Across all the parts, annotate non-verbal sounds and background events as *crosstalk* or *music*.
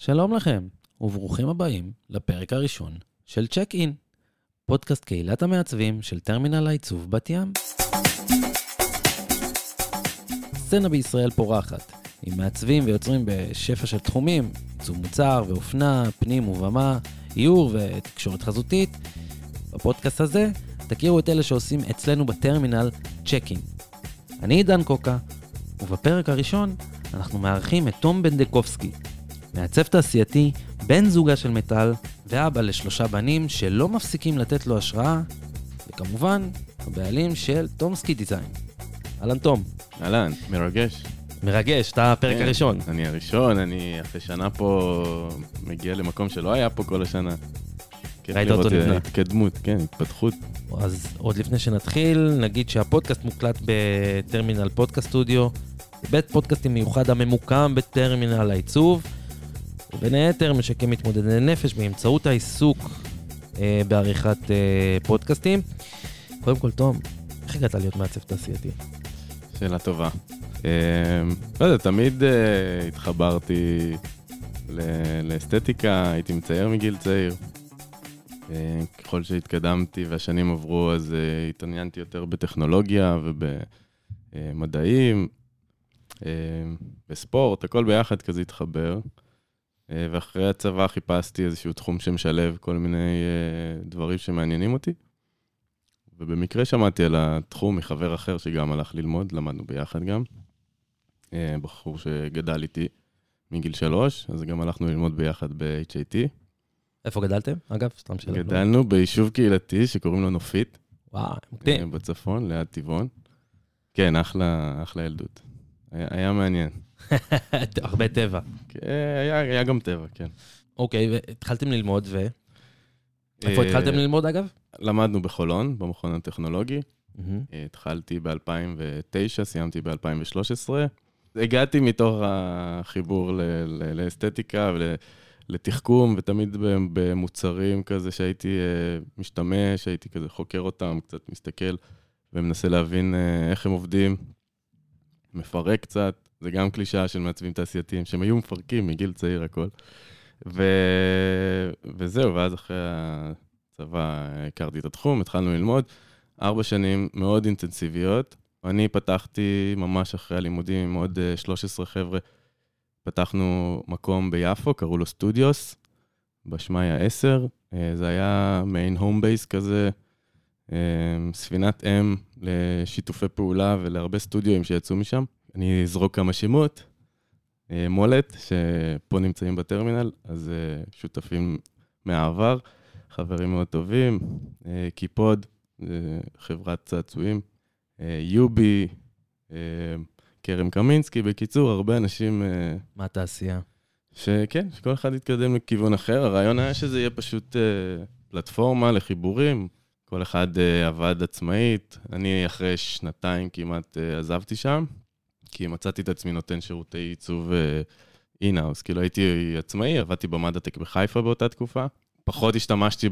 שלום לכם, וברוכים הבאים לפרק הראשון של צ'ק אין, פודקאסט קהילת המעצבים של טרמינל העיצוב בת ים. סצנה בישראל פורחת, עם מעצבים ויוצרים בשפע של תחומים, עיצוב מוצר ואופנה, פנים ובמה, איור ותקשורת חזותית. בפודקאסט הזה תכירו את אלה שעושים אצלנו בטרמינל צ'ק אין. אני עידן קוקה, ובפרק הראשון אנחנו מארחים את תום בנדקובסקי, מעצב תעשייתי, בן זוגה של מטל, ואבא לשלושה בנים שלא מפסיקים לתת לו השראה, וכמובן, הבעלים של תומסקי דיזיין. אהלן תום. אהלן, מרגש. מרגש, אתה הפרק כן, הראשון. אני הראשון, אני אחרי שנה פה מגיע למקום שלא היה פה כל השנה. ראית אותו אה, נבנה. התקדמות, כן, התפתחות. אז עוד לפני שנתחיל, נגיד שהפודקאסט מוקלט בטרמינל פודקאסט סטודיו, בית פודקאסטים מיוחד הממוקם בטרמינל העיצוב, ובין היתר משקם מתמודדי נפש באמצעות העיסוק אה, בעריכת אה, פודקאסטים. קודם כל, תום, איך הגעת להיות מעצב תעשייתי? שאלה טובה. אה, לא יודע, תמיד אה, התחברתי ל- לאסתטיקה, הייתי מצייר מגיל צעיר. אה, ככל שהתקדמתי והשנים עברו, אז אה, התעניינתי יותר בטכנולוגיה ובמדעים, אה, בספורט, הכל ביחד כזה התחבר. אה, ואחרי הצבא חיפשתי איזשהו תחום שמשלב כל מיני אה, דברים שמעניינים אותי. ובמקרה שמעתי על התחום מחבר אחר שגם הלך ללמוד, למדנו ביחד גם. אה, בחור שגדל איתי מגיל שלוש, אז גם הלכנו ללמוד ביחד ב-HIT. איפה גדלתם? אגב, סתם שאלה. גדלנו ביישוב קהילתי שקוראים לו נופית, וואו, מוקדים. בצפון, ליד טבעון. כן, אחלה, אחלה ילדות. היה, היה מעניין. *laughs* הרבה טבע. כן, היה, היה גם טבע, כן. אוקיי, והתחלתם ללמוד, ו... איפה אה, התחלתם ללמוד, אגב? למדנו בחולון, במכון הטכנולוגי. אה, התחלתי ב-2009, סיימתי ב-2013. הגעתי מתוך החיבור לאסתטיקה ולתחכום, ותמיד במוצרים כזה שהייתי אה, משתמש, הייתי כזה חוקר אותם, קצת מסתכל ומנסה להבין אה, איך הם עובדים, מפרק קצת, זה גם קלישאה של מעצבים תעשייתיים, שהם היו מפרקים מגיל צעיר הכל. ו... וזהו, ואז אחרי הצבא הכרתי את התחום, התחלנו ללמוד. ארבע שנים מאוד אינטנסיביות. אני פתחתי ממש אחרי הלימודים עם עוד אה, 13 חבר'ה. פתחנו מקום ביפו, קראו לו Studios, בשמאי 10. אה, זה היה מעין home base כזה, אה, ספינת אם לשיתופי פעולה ולהרבה סטודיואים שיצאו משם. אני אזרוק כמה שמות. אה, מולט, שפה נמצאים בטרמינל, אז אה, שותפים מהעבר, חברים מאוד טובים. אה, קיפוד, חברת צעצועים, יובי, כרם קמינסקי, בקיצור, הרבה אנשים אה, מה התעשייה? שכן, שכל אחד יתקדם לכיוון אחר. הרעיון היה שזה יהיה פשוט פלטפורמה לחיבורים, כל אחד אה, עבד עצמאית. אני אחרי שנתיים כמעט אה, עזבתי שם, כי מצאתי את עצמי נותן שירותי עיצוב אינהאוס. כאילו הייתי עצמאי, עבדתי במדעטק בחיפה באותה תקופה. פחות השתמשתי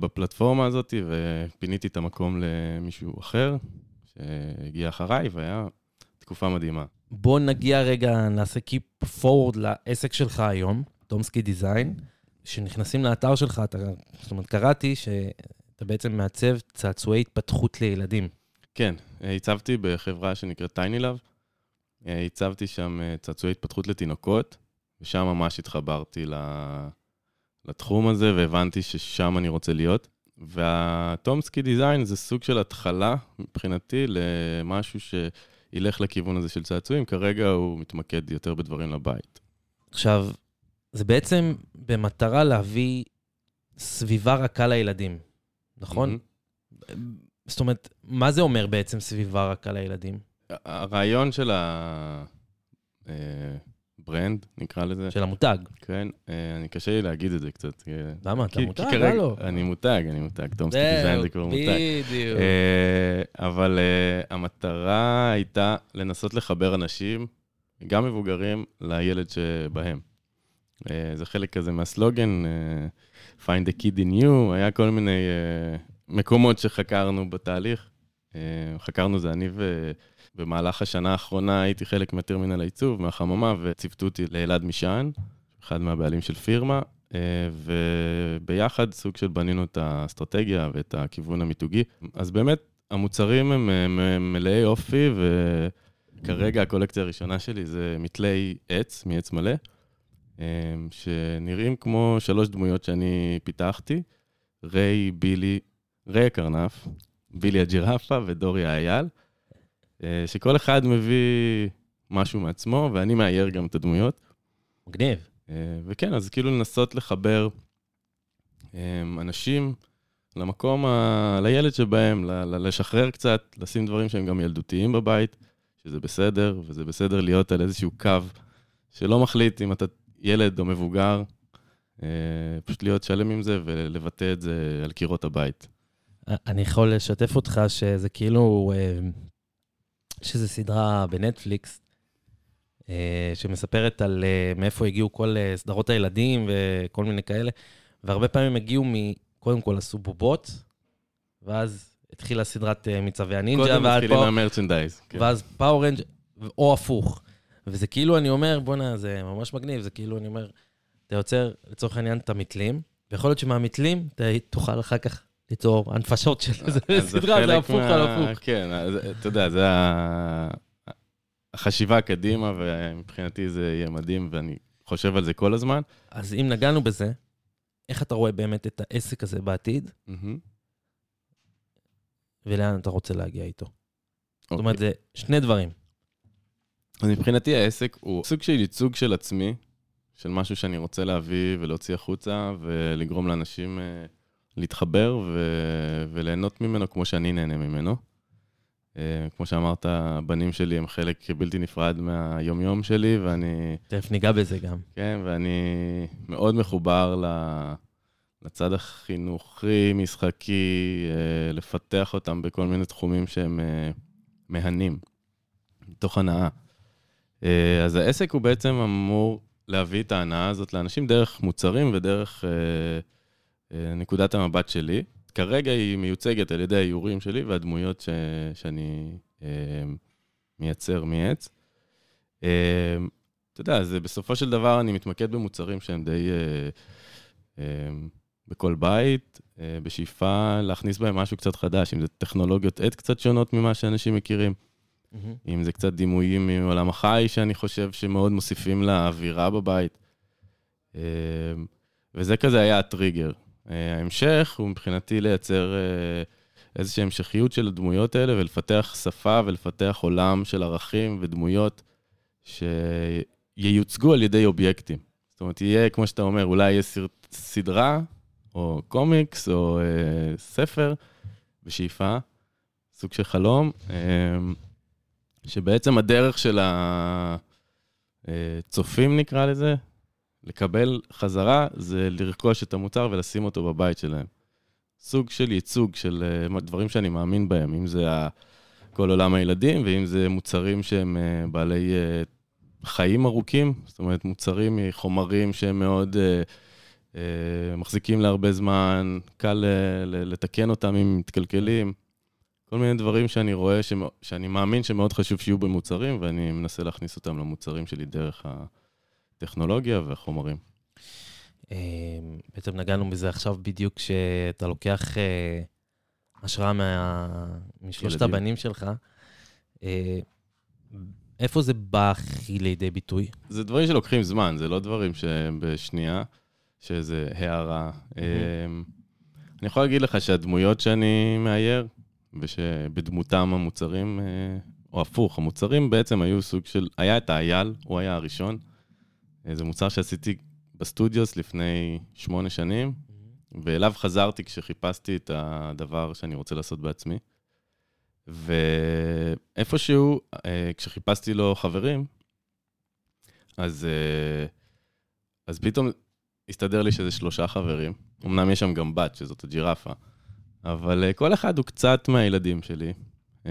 בפלטפורמה הזאת ופיניתי את המקום למישהו אחר שהגיע אחריי, והיה תקופה מדהימה. בוא נגיע רגע, נעשה Keep forward לעסק שלך היום, תומסקי דיזיין. כשנכנסים לאתר שלך, אתה, זאת אומרת, קראתי שאתה בעצם מעצב צעצועי התפתחות לילדים. כן, אה, הצבתי בחברה שנקראת TinyLove. אה, הצבתי שם אה, צעצועי התפתחות לתינוקות, ושם ממש התחברתי לתחום הזה, והבנתי ששם אני רוצה להיות. והטומסקי דיזיין זה סוג של התחלה, מבחינתי, למשהו שילך לכיוון הזה של צעצועים. כרגע הוא מתמקד יותר בדברים לבית. עכשיו, זה בעצם במטרה להביא סביבה רכה לילדים, נכון? מהמם. זאת אומרת, מה זה אומר בעצם סביבה רכה לילדים? הרעיון של הברנד, נקרא לזה, של המותג. כן, אה, אני קשה לי להגיד את זה קצת. למה? אתה כי- מותג? כי כרגע- הלו. אני מותג, אני מותג. Tomski Design זה כבר מותג. בדיוק. אה, אבל אה, המטרה הייתה לנסות לחבר אנשים, גם מבוגרים, לילד שבהם. אה, זה חלק כזה מהסלוגן, אה, find the kid in you, היה כל מיני אה, מקומות שחקרנו בתהליך. חקרנו זה אני ו... במהלך השנה האחרונה הייתי חלק מהטרמינל העיצוב, מהחממה, וציוותו אותי לאלעד משען, אחד מהבעלים של פירמה, וביחד סוג של בנינו את האסטרטגיה ואת הכיוון המיתוגי. אז באמת, המוצרים הם, הם, הם מלאי אופי, וכרגע הקולקציה הראשונה שלי זה מתלי עץ, מעץ מלא, שנראים כמו שלוש דמויות שאני פיתחתי, ריי, בילי, ריי הקרנף, בילי הג'ירפה ודורי האייל, אה, שכל אחד מביא משהו מעצמו, ואני מאייר גם את הדמויות. מגניב. אה, וכן, אז כאילו לנסות לחבר אנשים למקום, ה... לילד שבהם, ל... לשחרר קצת, לשים דברים שהם גם ילדותיים בבית, שזה בסדר, וזה בסדר להיות על איזשהו קו שלא מחליט אם אתה ילד או מבוגר, אה, פשוט להיות שלם עם זה ולבטא את זה על קירות הבית. אני יכול לשתף אותך שזה כאילו, אה, שזה סדרה בנטפליקס, אה, שמספרת על מאיפה הגיעו כל סדרות הילדים וכל מיני כאלה, והרבה פעמים הגיעו קודם כל עשו בובות, ואז התחילה סדרת צבי הנינג'ה, קודם מתחילים מה merchandise. כן. ואז פאורנג' או הפוך. וזה כאילו, אני אומר, בואנה, זה ממש מגניב, זה כאילו, אני אומר, אתה יוצר, לצורך העניין, את המתלים, ויכול להיות שמהמתלים, אתה תוכל אחר כך ליצור הנפשות של איזה סדרה, זה הפוך על הפוך. כן, אתה יודע, זה החשיבה קדימה, ומבחינתי זה יהיה מדהים, ואני חושב על זה כל הזמן. אז אם נגענו בזה, איך אתה רואה באמת את העסק הזה בעתיד, ולאן אתה רוצה להגיע איתו. זאת אומרת, אוקיי. זה שני דברים. אז מבחינתי העסק הוא סוג של ייצוג של עצמי, של משהו שאני רוצה להביא ולהוציא החוצה, ולגרום לאנשים uh, להתחבר ו- וליהנות ממנו כמו שאני נהנה ממנו. Uh, כמו שאמרת, הבנים שלי הם חלק בלתי נפרד מהיומיום שלי, ואני... תכף ניגע בזה גם. כן, ואני מאוד מחובר. לצד החינוכי, משחקי, אה, לפתח אותם בכל מיני תחומים שהם אה, מהנים, מתוך הנאה. אה, אז העסק הוא בעצם אמור להביא את ההנאה הזאת לאנשים דרך מוצרים ודרך נקודת המבט שלי. כרגע היא מיוצגת על ידי האיורים שלי והדמויות ש... שאני מייצר מעץ. אתה יודע, זה בסופו של דבר אני מתמקד במוצרים שהם די... בכל בית, אה, בשאיפה להכניס בהם משהו קצת חדש, אם זה טכנולוגיות עט קצת שונות ממה שאנשים מכירים, mm-hmm. אם זה קצת דימויים מעולם החי, שאני חושב שמאוד מוסיפים לאווירה בבית. אה, וזה כזה היה הטריגר. אה, ההמשך הוא מבחינתי לייצר איזושהי המשכיות של הדמויות האלה ולפתח שפה ולפתח עולם של ערכים ודמויות שייוצגו על ידי אובייקטים. זאת אומרת, יהיה, כמו שאתה אומר, אולי יהיה סדרה או קומיקס, או אה, ספר, בשאיפה, סוג של חלום, אה, שבעצם הדרך של הצופים, נקרא לזה, לקבל חזרה, זה לרכוש את המוצר ולשים אותו בבית שלהם. סוג של ייצוג של אה, דברים שאני מאמין בהם, אם זה כל עולם הילדים, ואם זה מוצרים שהם אה, בעלי אה, חיים ארוכים, זאת אומרת, מוצרים מחומרים שהם מאוד... אה, מחזיקים להרבה זמן, קל אה, לתקן אותם אם מתקלקלים. כל מיני דברים שאני רואה, שאני מאמין שמאוד חשוב שיהיו במוצרים, ואני מנסה להכניס אותם למוצרים שלי דרך הטכנולוגיה והחומרים. אה, בעצם נגענו בזה עכשיו בדיוק, כשאתה לוקח השראה משלושת הבנים שלך. איפה זה בא הכי לידי ביטוי? זה דברים שלוקחים זמן, זה לא דברים שהם בשנייה. שזה הערה. Mm-hmm. אני יכול להגיד לך שהדמויות שאני מאייר, ושבדמותם המוצרים, אה, או הפוך, המוצרים בעצם היו סוג של, היה את האייל, הוא היה הראשון. אה, זה מוצר שעשיתי בסטודיוס לפני שמונה שנים. ואליו חזרתי כשחיפשתי את הדבר שאני רוצה לעשות בעצמי. ואיפשהו, אה, כשחיפשתי לו חברים, אז, אז פתאום הסתדר לי שזה שלושה חברים. אמנם יש שם גם בת, שזאת הג'ירפה, אבל uh, כל אחד הוא קצת מהילדים שלי. Uh,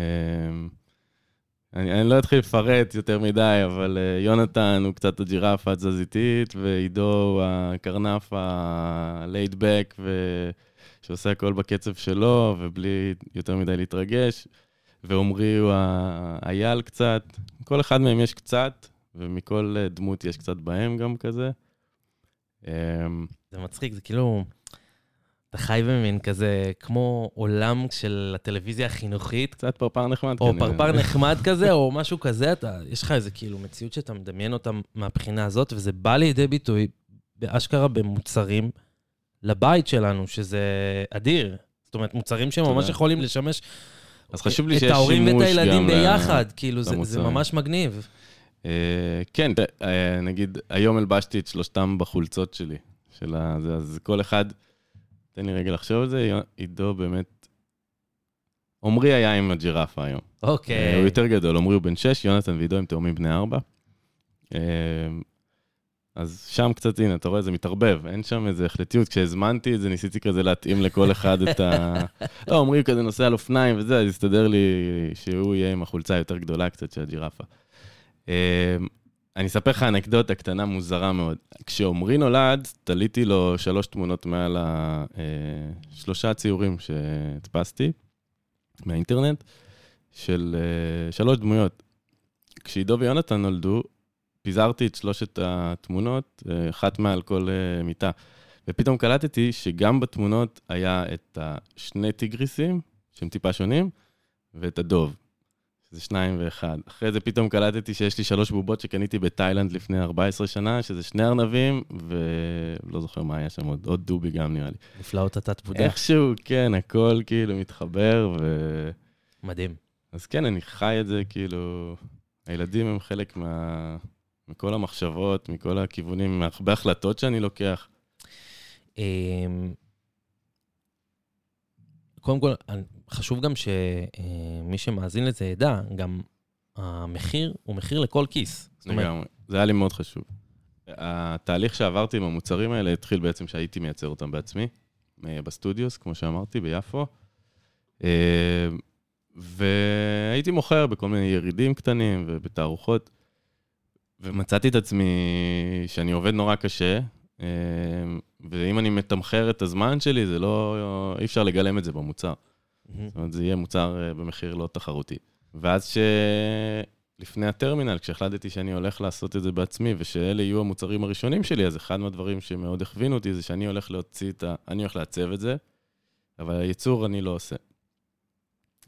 אני, אני לא אתחיל לפרט יותר מדי, אבל uh, יונתן הוא קצת הג'ירפה התזזיתית, ועידו הוא הקרנף back, ו... שעושה הכל בקצב שלו, ובלי יותר מדי להתרגש. ועמרי הוא האייל קצת. כל אחד מהם יש קצת, ומכל דמות יש קצת בהם גם כזה. אמ, זה מצחיק, זה כאילו... אתה חי במין כזה, כמו עולם של הטלוויזיה החינוכית, קצת פרפר נחמד. או כנראה. פרפר *laughs* נחמד כזה, או משהו כזה, אתה, יש לך איזה כאילו מציאות שאתה מדמיין אותה מהבחינה הזאת, וזה בא לידי ביטוי באשכרה במוצרים לבית שלנו, שזה אדיר. זאת אומרת, מוצרים שממש. יכולים לשמש אז חשוב לי את ההורים ואת הילדים ביחד, כאילו, זה, זה. ממש מגניב. אה, כן, ת- אה, נגיד, היום הלבשתי את שלושתם בחולצות שלי. של ה... אז כל אחד, תן לי רגע לחשוב על זה, עידו באמת... עמרי היה עם הג'ירפה היום. אה, אוקיי. הוא יותר גדול, עמרי הוא בן 6, יונתן ועידו הם תאומים בני 4. אז שם קצת, הנה, אתה רואה, זה מתערבב, אין שם איזה החלטיות. כשהזמנתי את זה, ניסיתי כזה להתאים לכל אחד את ה... *laughs* לא, עמרי כזה נוסע על אופניים וזה, אז הסתדר לי שהוא יהיה עם החולצה היותר גדולה קצת של הג'ירפה. אה, אני אספר לך אנקדוטה קטנה מוזרה מאוד. כשעמרי נולד, תליתי לו שלוש תמונות מעל השלושה ציורים שהדפסתי מהאינטרנט, של אה, שלוש דמויות. כשעידו ויונתן נולדו, פיזרתי את שלושת התמונות, אה, אחת מעל כל אה, מיטה. ופתאום קלטתי שגם בתמונות היה את השני טיגריסים, שהם טיפה שונים, ואת הדוב, שזה שניים ואחד. אחרי זה פתאום קלטתי שיש לי שלוש בובות שקניתי בתאילנד לפני 14 שנה, שזה שני ארנבים, ולא זוכר מה היה שם עוד, עוד דובי גם נראה לי. נפלאות התת-מודע. איכשהו, כן, הכל כאילו מתחבר, ו... מדהים. אז כן, אני חי את זה, כאילו, הילדים הם חלק מה... מכל המחשבות, מכל הכיוונים, מהרבה החלטות שאני לוקח. קודם כל, חשוב גם שמי שמאזין לזה ידע, גם המחיר הוא מחיר לכל כיס. זאת אומרת, לגמרי. זה היה לי מאוד חשוב. התהליך שעברתי עם המוצרים האלה התחיל בעצם שהייתי מייצר אותם בעצמי, אה, בסטודיוס, כמו שאמרתי, ביפו. אה, והייתי מוכר בכל מיני ירידים קטנים ובתערוכות, ומצאתי את עצמי שאני עובד נורא קשה, אה, ואם אני מתמחר את הזמן שלי, זה לא... אי אפשר לגלם את זה במוצר. מהמם. זאת אומרת, זה יהיה מוצר אה, במחיר לא תחרותי. ואז שלפני הטרמינל, כשהחלטתי שאני הולך לעשות את זה בעצמי, ושאלה יהיו המוצרים הראשונים שלי, אז אחד מהדברים שמאוד הכווינו אותי זה שאני הולך להוציא את ה... אני הולך לעצב את זה, אבל הייצור אני לא עושה.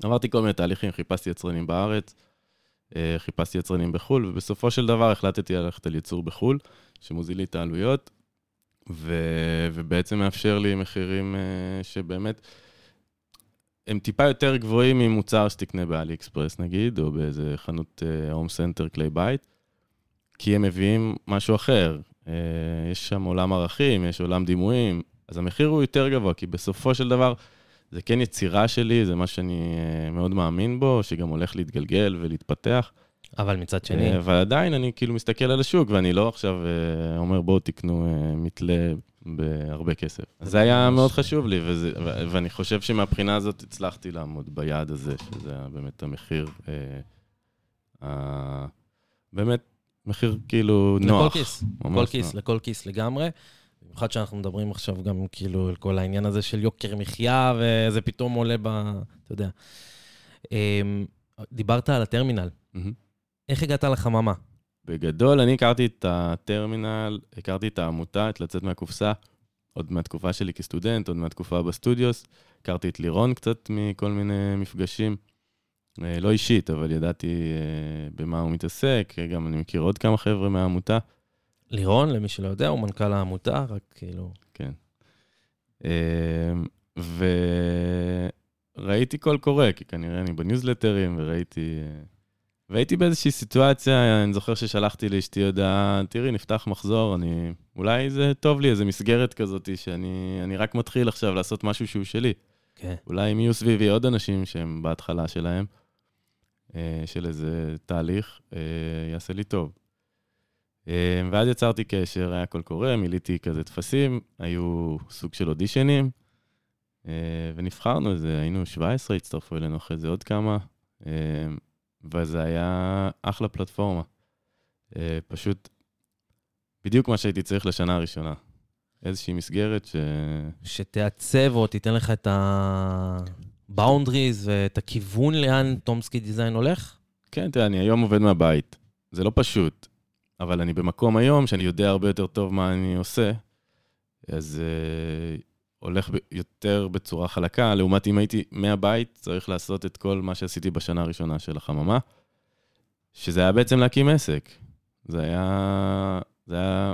עברתי כל מיני תהליכים, חיפשתי יצרנים בארץ, אה, חיפשתי יצרנים בחו"ל, ובסופו של דבר החלטתי ללכת על ייצור בחו"ל, שמוזיל לי את העלויות, ו... ובעצם מאפשר לי מחירים אה, שבאמת... הם טיפה יותר גבוהים ממוצר שתקנה באלי אקספרס נגיד, או באיזה חנות הום סנטר כלי בית, כי הם מביאים משהו אחר. אה, יש שם עולם ערכים, יש עולם דימויים, אז המחיר הוא יותר גבוה, כי בסופו של דבר זה כן יצירה שלי, זה מה שאני אה, מאוד מאמין בו, שגם הולך להתגלגל ולהתפתח. אבל מצד שני, אה, אבל עדיין אני כאילו מסתכל על השוק, ואני לא עכשיו אה, אומר, בואו תקנו אה, מתלה בהרבה כסף. זה היה מאוד חשוב לי, וזה, ו- ואני חושב שמהבחינה הזאת הצלחתי לעמוד ביעד הזה, שזה היה באמת המחיר, אה, באמת, מחיר כאילו נוח. לכל כיס, לכל כיס. לכל כיס לגמרי. במיוחד שאנחנו מדברים עכשיו גם כאילו על כל העניין הזה של יוקר מחיה, וזה פתאום עולה ב... אתה יודע. אמ, דיברת על הטרמינל. מהמם. איך הגעת לחממה? בגדול, אני הכרתי את הטרמינל, הכרתי את העמותה, את לצאת מהקופסה, עוד מהתקופה שלי כסטודנט, עוד מהתקופה בסטודיוס. הכרתי את לירון קצת מכל מיני מפגשים. אה, לא אישית, אבל ידעתי אה, במה הוא מתעסק, גם אני מכיר עוד כמה חבר'ה מהעמותה. לירון, למי שלא יודע, הוא מנכ"ל העמותה, רק כאילו... כן. אה, וראיתי קול קורא, כי כנראה אני בניוזלטרים, וראיתי... והייתי באיזושהי סיטואציה, אני זוכר ששלחתי לאשתי הודעה, תראי, נפתח מחזור, אני... אולי זה טוב לי, איזו מסגרת כזאת, שאני אני רק מתחיל עכשיו לעשות משהו שהוא שלי. כן. אולי אם יהיו סביבי עוד אנשים שהם בהתחלה שלהם, אה, של איזה תהליך, אה, יעשה לי טוב. אה, ואז יצרתי קשר, היה קול קורא, מילאתי כזה טפסים, היו סוג של אודישנים, ונבחרנו איזה, היינו 17, הצטרפו אלינו אחרי זה עוד כמה, וזה היה אחלה פלטפורמה. אה, פשוט בדיוק מה שהייתי צריך לשנה הראשונה. איזושהי מסגרת ש... שתעצב או תיתן לך את ה-boundaries ואת הכיוון לאן תומסקי דיזיין הולך? כן, תראה, אני היום עובד מהבית. זה לא פשוט, אבל אני במקום היום שאני יודע הרבה יותר טוב מה אני עושה, אז uh, הולך יותר בצורה חלקה, לעומת אם הייתי מהבית, צריך לעשות את כל מה שעשיתי בשנה הראשונה של החממה, שזה היה בעצם להקים עסק. זה היה, זה היה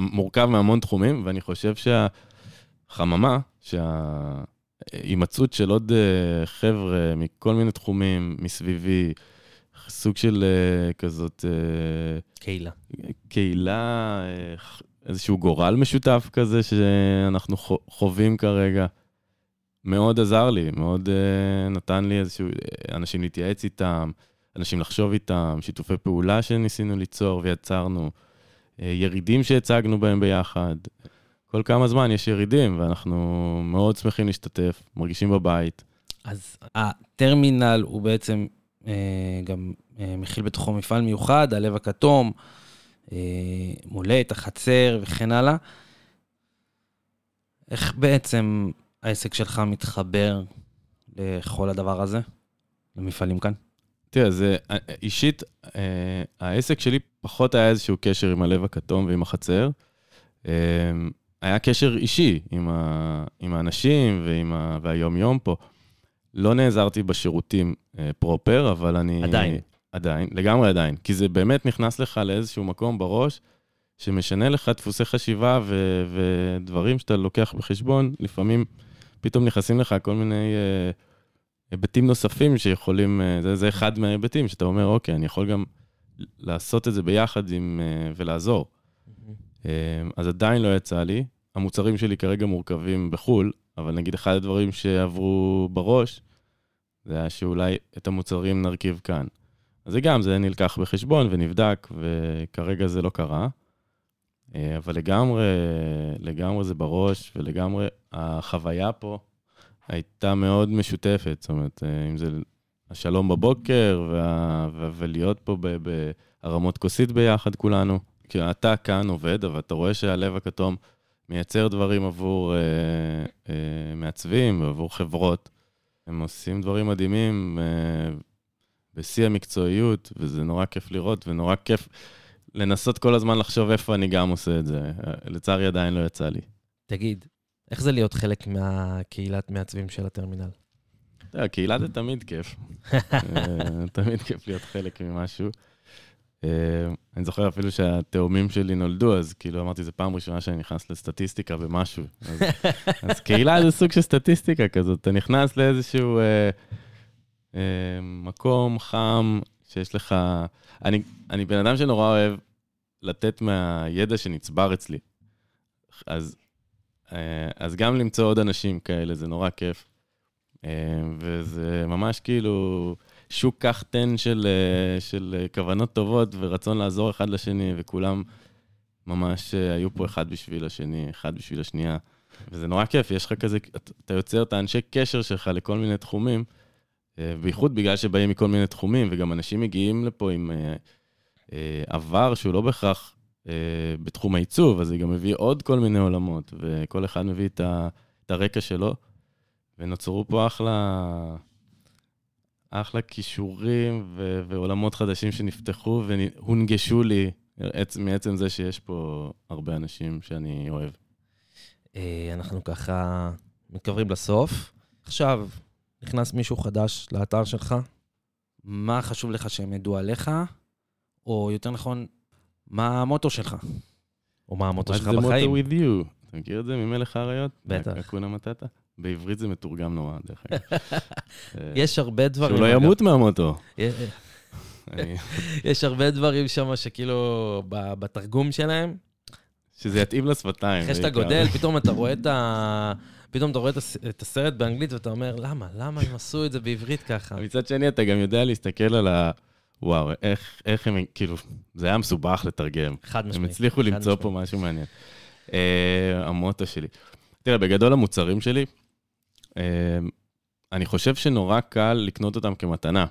מורכב מהמון תחומים, ואני חושב שהחממה, שההימצאות של עוד אה, חבר'ה מכל מיני תחומים מסביבי, סוג של אה, כזאת אה, קהילה. קהילה, איזשהו גורל משותף כזה שאנחנו חו- חווים כרגע, מאוד עזר לי, מאוד אה, נתן לי איזשהו, אה, אנשים להתייעץ איתם, אנשים לחשוב איתם, שיתופי פעולה שניסינו ליצור ויצרנו, אה, ירידים שהצגנו בהם ביחד. כל כמה זמן יש ירידים, ואנחנו מאוד שמחים להשתתף, מרגישים בבית. אז הטרמינל הוא בעצם אה, גם אה, מכיל בתוכו מפעל מיוחד, הלב הכתום, אה, מולט, החצר וכן הלאה. איך בעצם העסק שלך מתחבר לכל הדבר הזה, למפעלים כאן? תראה, זה אה, אישית, אה, העסק שלי פחות היה איזשהו קשר עם הלב הכתום ועם החצר. אה, היה קשר אישי עם, ה, עם האנשים ועם ה, והיום-יום פה. לא נעזרתי בשירותים אה, פרופר, אבל אני... עדיין. עדיין, לגמרי עדיין. כי זה באמת נכנס לך לאיזשהו מקום בראש, שמשנה לך דפוסי חשיבה ו, ודברים שאתה לוקח בחשבון. לפעמים פתאום נכנסים לך כל מיני אה, היבטים נוספים שיכולים, אה, זה, זה אחד מההיבטים, שאתה אומר, אוקיי, אני יכול גם לעשות את זה ביחד עם, אה, ולעזור. אה, אז עדיין לא יצא לי. המוצרים שלי כרגע מורכבים בחו"ל, אבל נגיד אחד הדברים שעברו בראש, זה היה שאולי את המוצרים נרכיב כאן. אז זה גם, זה נלקח בחשבון ונבדק, וכרגע זה לא קרה. אה, אבל לגמרי, לגמרי זה בראש, ולגמרי החוויה פה הייתה מאוד משותפת. זאת אומרת, אה, אם זה השלום בבוקר, וה, ו- ולהיות פה בהרמות כוסית ביחד כולנו. כי אתה כאן עובד, אבל אתה רואה שהלב הכתום מייצר דברים עבור אה, אה, מעצבים ועבור חברות. הם עושים דברים מדהימים אה, בשיא המקצועיות, וזה נורא כיף לראות, ונורא כיף לנסות כל הזמן לחשוב איפה אני גם עושה את זה. לצערי עדיין לא יצא לי. תגיד, איך זה להיות חלק מהקהילת מעצבים של הטרמינל? אתה יודע, קהילה זה תמיד כיף. *laughs* אה, תמיד כיף להיות חלק ממשהו. אה, אני זוכר אפילו שהתאומים שלי נולדו, אז כאילו אמרתי, זו פעם ראשונה שאני נכנס לסטטיסטיקה במשהו. אז, אז קהילה זה סוג של סטטיסטיקה כזאת. אתה נכנס לאיזשהו אה, מקום חם, שיש לך... אני, אני בן אדם שנורא אוהב לתת מהידע שנצבר אצלי. אז, אה, אז גם למצוא עוד אנשים כאלה, זה נורא כיף. אה, וזה ממש כאילו שוק קח תן של, אה, של אה, כוונות טובות ורצון לעזור אחד לשני, וכולם ממש אה, היו פה אחד בשביל השני, אחד בשביל השנייה. וזה נורא כיף, יש לך כזה, אתה יוצר את האנשי קשר שלך לכל מיני תחומים, אה, בייחוד בגלל שבאים מכל מיני תחומים, וגם אנשים מגיעים לפה עם אה, אה, עבר שהוא לא בהכרח אה, בתחום העיצוב, אז זה גם מביא עוד כל מיני עולמות, וכל אחד מביא את, ה, את הרקע שלו, ונוצרו פה אחלה, אחלה כישורים ו, ועולמות חדשים שנפתחו והונגשו לי עצ- מעצם זה שיש פה הרבה אנשים שאני אוהב. אה, אנחנו ככה מתקרבים לסוף. עכשיו, נכנס מישהו חדש לאתר שלך, מה חשוב לך שהם ידעו עליך, או יותר נכון, מה המוטו שלך? או מה המוטו שלך What's the בחיים? motto with you? אתה מכיר את זה ממלך האריות? בטח. אקונה מטאטה? בעברית זה מתורגם נורא, דרך אגב. אה, *laughs* יש הרבה דברים. שהוא לא. ימות מהמוטו. יש- *laughs* אני- *laughs* יש הרבה דברים שם שכאילו, בתרגום שלהם, שזה יתאים לשפתיים. אחרי שאתה. גודל, פתאום אתה רואה את ה... פתאום אתה רואה את הס- את הסרט באנגלית ואתה אומר, למה? למה הם עשו את זה בעברית ככה? מצד שני, אתה גם יודע להסתכל על ה... וואו, איך, איך הם, כאילו, זה היה מסובך לתרגם. חד הם משמעית. הצליחו חד למצוא פה משמעית. משהו מעניין. Uh, המוטו שלי. תראה, בגדול המוצרים שלי, uh, אני חושב שנורא קל לקנות אותם כמתנה.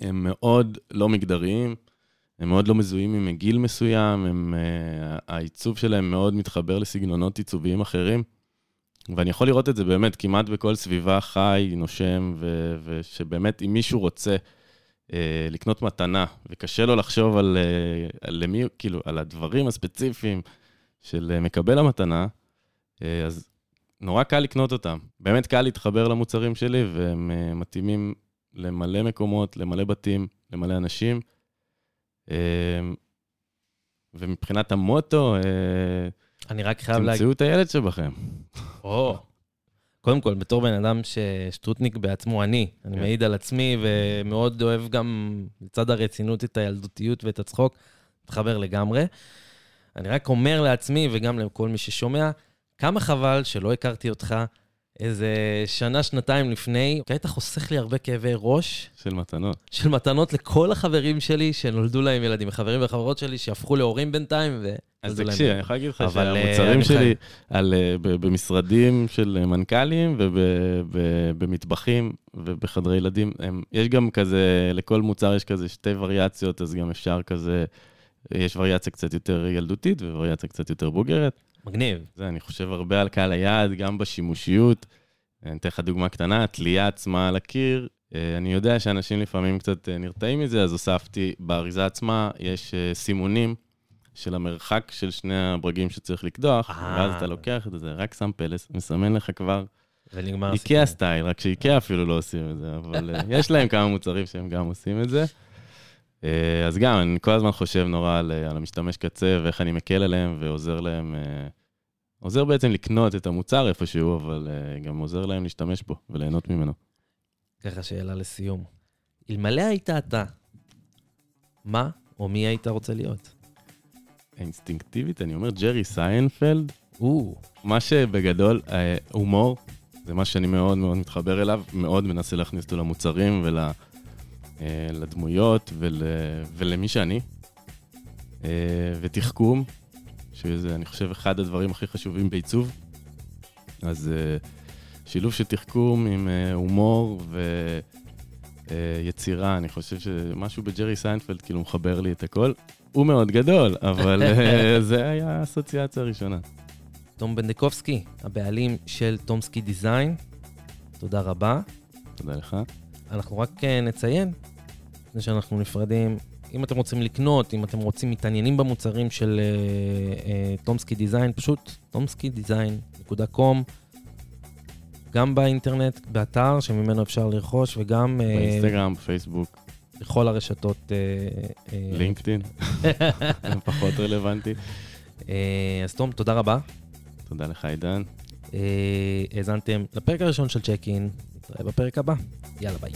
הם מאוד לא מגדריים, הם מאוד לא מזוהים עם גיל מסוים, הם, uh, העיצוב שלהם מאוד מתחבר לסגנונות עיצוביים אחרים. ואני יכול לראות את זה באמת כמעט בכל סביבה חי, נושם, ו- ושבאמת אם מישהו רוצה אה, לקנות מתנה, וקשה לו לחשוב על, אה, על למי, כאילו, על הדברים הספציפיים של אה, מקבל המתנה, אה, אז נורא קל לקנות אותם. באמת קל להתחבר למוצרים שלי, והם אה, מתאימים למלא מקומות, למלא בתים, למלא אנשים. אה, ומבחינת המוטו, אה, אני רק חייב להגיד... תמצאו את הילד שבכם. או. קודם כל, בתור בן אדם ששטרוטניק בעצמו אני, אני כן. מעיד על עצמי ומאוד אוהב גם לצד הרצינות את הילדותיות ואת הצחוק, מתחבר לגמרי. אני רק אומר לעצמי וגם לכל מי ששומע, כמה חבל שלא הכרתי אותך איזה שנה, שנתיים לפני, כי היית חוסך לי הרבה כאבי ראש של מתנות. של מתנות לכל החברים שלי שנולדו להם ילדים, החברים והחברות שלי שהפכו להורים בינתיים ו... אז תקשיב, אני. יכול להגיד לך אה, שהמוצרים אני שלי. על, אה, במשרדים של מנכ"לים ובמטבחים ובחדרי ילדים, הם, יש גם כזה, לכל מוצר יש כזה שתי וריאציות, אז גם אפשר כזה, יש וריאציה קצת יותר ילדותית ווריאציה קצת יותר בוגרת. מגניב. זה, אני חושב הרבה על קהל היעד, גם בשימושיות. אני אתן לך דוגמה קטנה, התלייה עצמה על הקיר. אה, אני יודע שאנשים לפעמים קצת אה, נרתעים מזה, אז הוספתי, באריזה עצמה יש אה, סימונים של המרחק של שני הברגים שצריך לקדוח, אה. ואז אתה לוקח את זה, רק שם פלס, מסמן לך כבר ונגמר איקאה סטייל, רק שאיקאה אפילו לא עושים את זה, אבל אה, יש להם כמה מוצרים שהם גם עושים את זה. אה, אז גם, אני כל הזמן חושב נורא על, אה, על המשתמש קצה ואיך אני מקל עליהם ועוזר להם, אה, עוזר בעצם לקנות את המוצר איפשהו, אבל אה, גם עוזר להם להשתמש בו וליהנות ממנו. ככה שאלה לסיום. אלמלא היית אתה, מה או מי היית רוצה להיות? אינסטינקטיבית, אני אומר ג'רי סיינפלד, או, מה שבגדול, אה, הומור, זה מה שאני מאוד מאוד מתחבר אליו, מאוד מנסה להכניס אותו למוצרים ול... אה, ול, ולמי שאני. אה, ותחכום, שזה, אני חושב, אחד הדברים הכי חשובים בעיצוב. אז שילוב של תחכום עם הומור ויצירה, אני חושב שמשהו בג'רי סיינפלד כאילו מחבר לי את הכל. הוא מאוד גדול, אבל אה, *laughs* זה היה האסוציאציה הראשונה. תום בנדקובסקי, הבעלים של Tomski Design, תודה רבה. תודה לך. אנחנו רק אה, נציין, לפני שאנחנו נפרדים, אם אתם רוצים לקנות, אם אתם רוצים, מתעניינים במוצרים של אה, תומסקי דיזיין, פשוט tomskydesign.com, גם באינטרנט, באתר שממנו אפשר לרכוש, וגם באינסטגרם, בפייסבוק, בכל הרשתות. אה, אה, לינקדאין, *laughs* פחות רלוונטי. אה, אז תום, תודה רבה. תודה לך, עידן. האזנתם לפרק הראשון של צ'ק אין, נתראה בפרק הבא. יאללה ביי.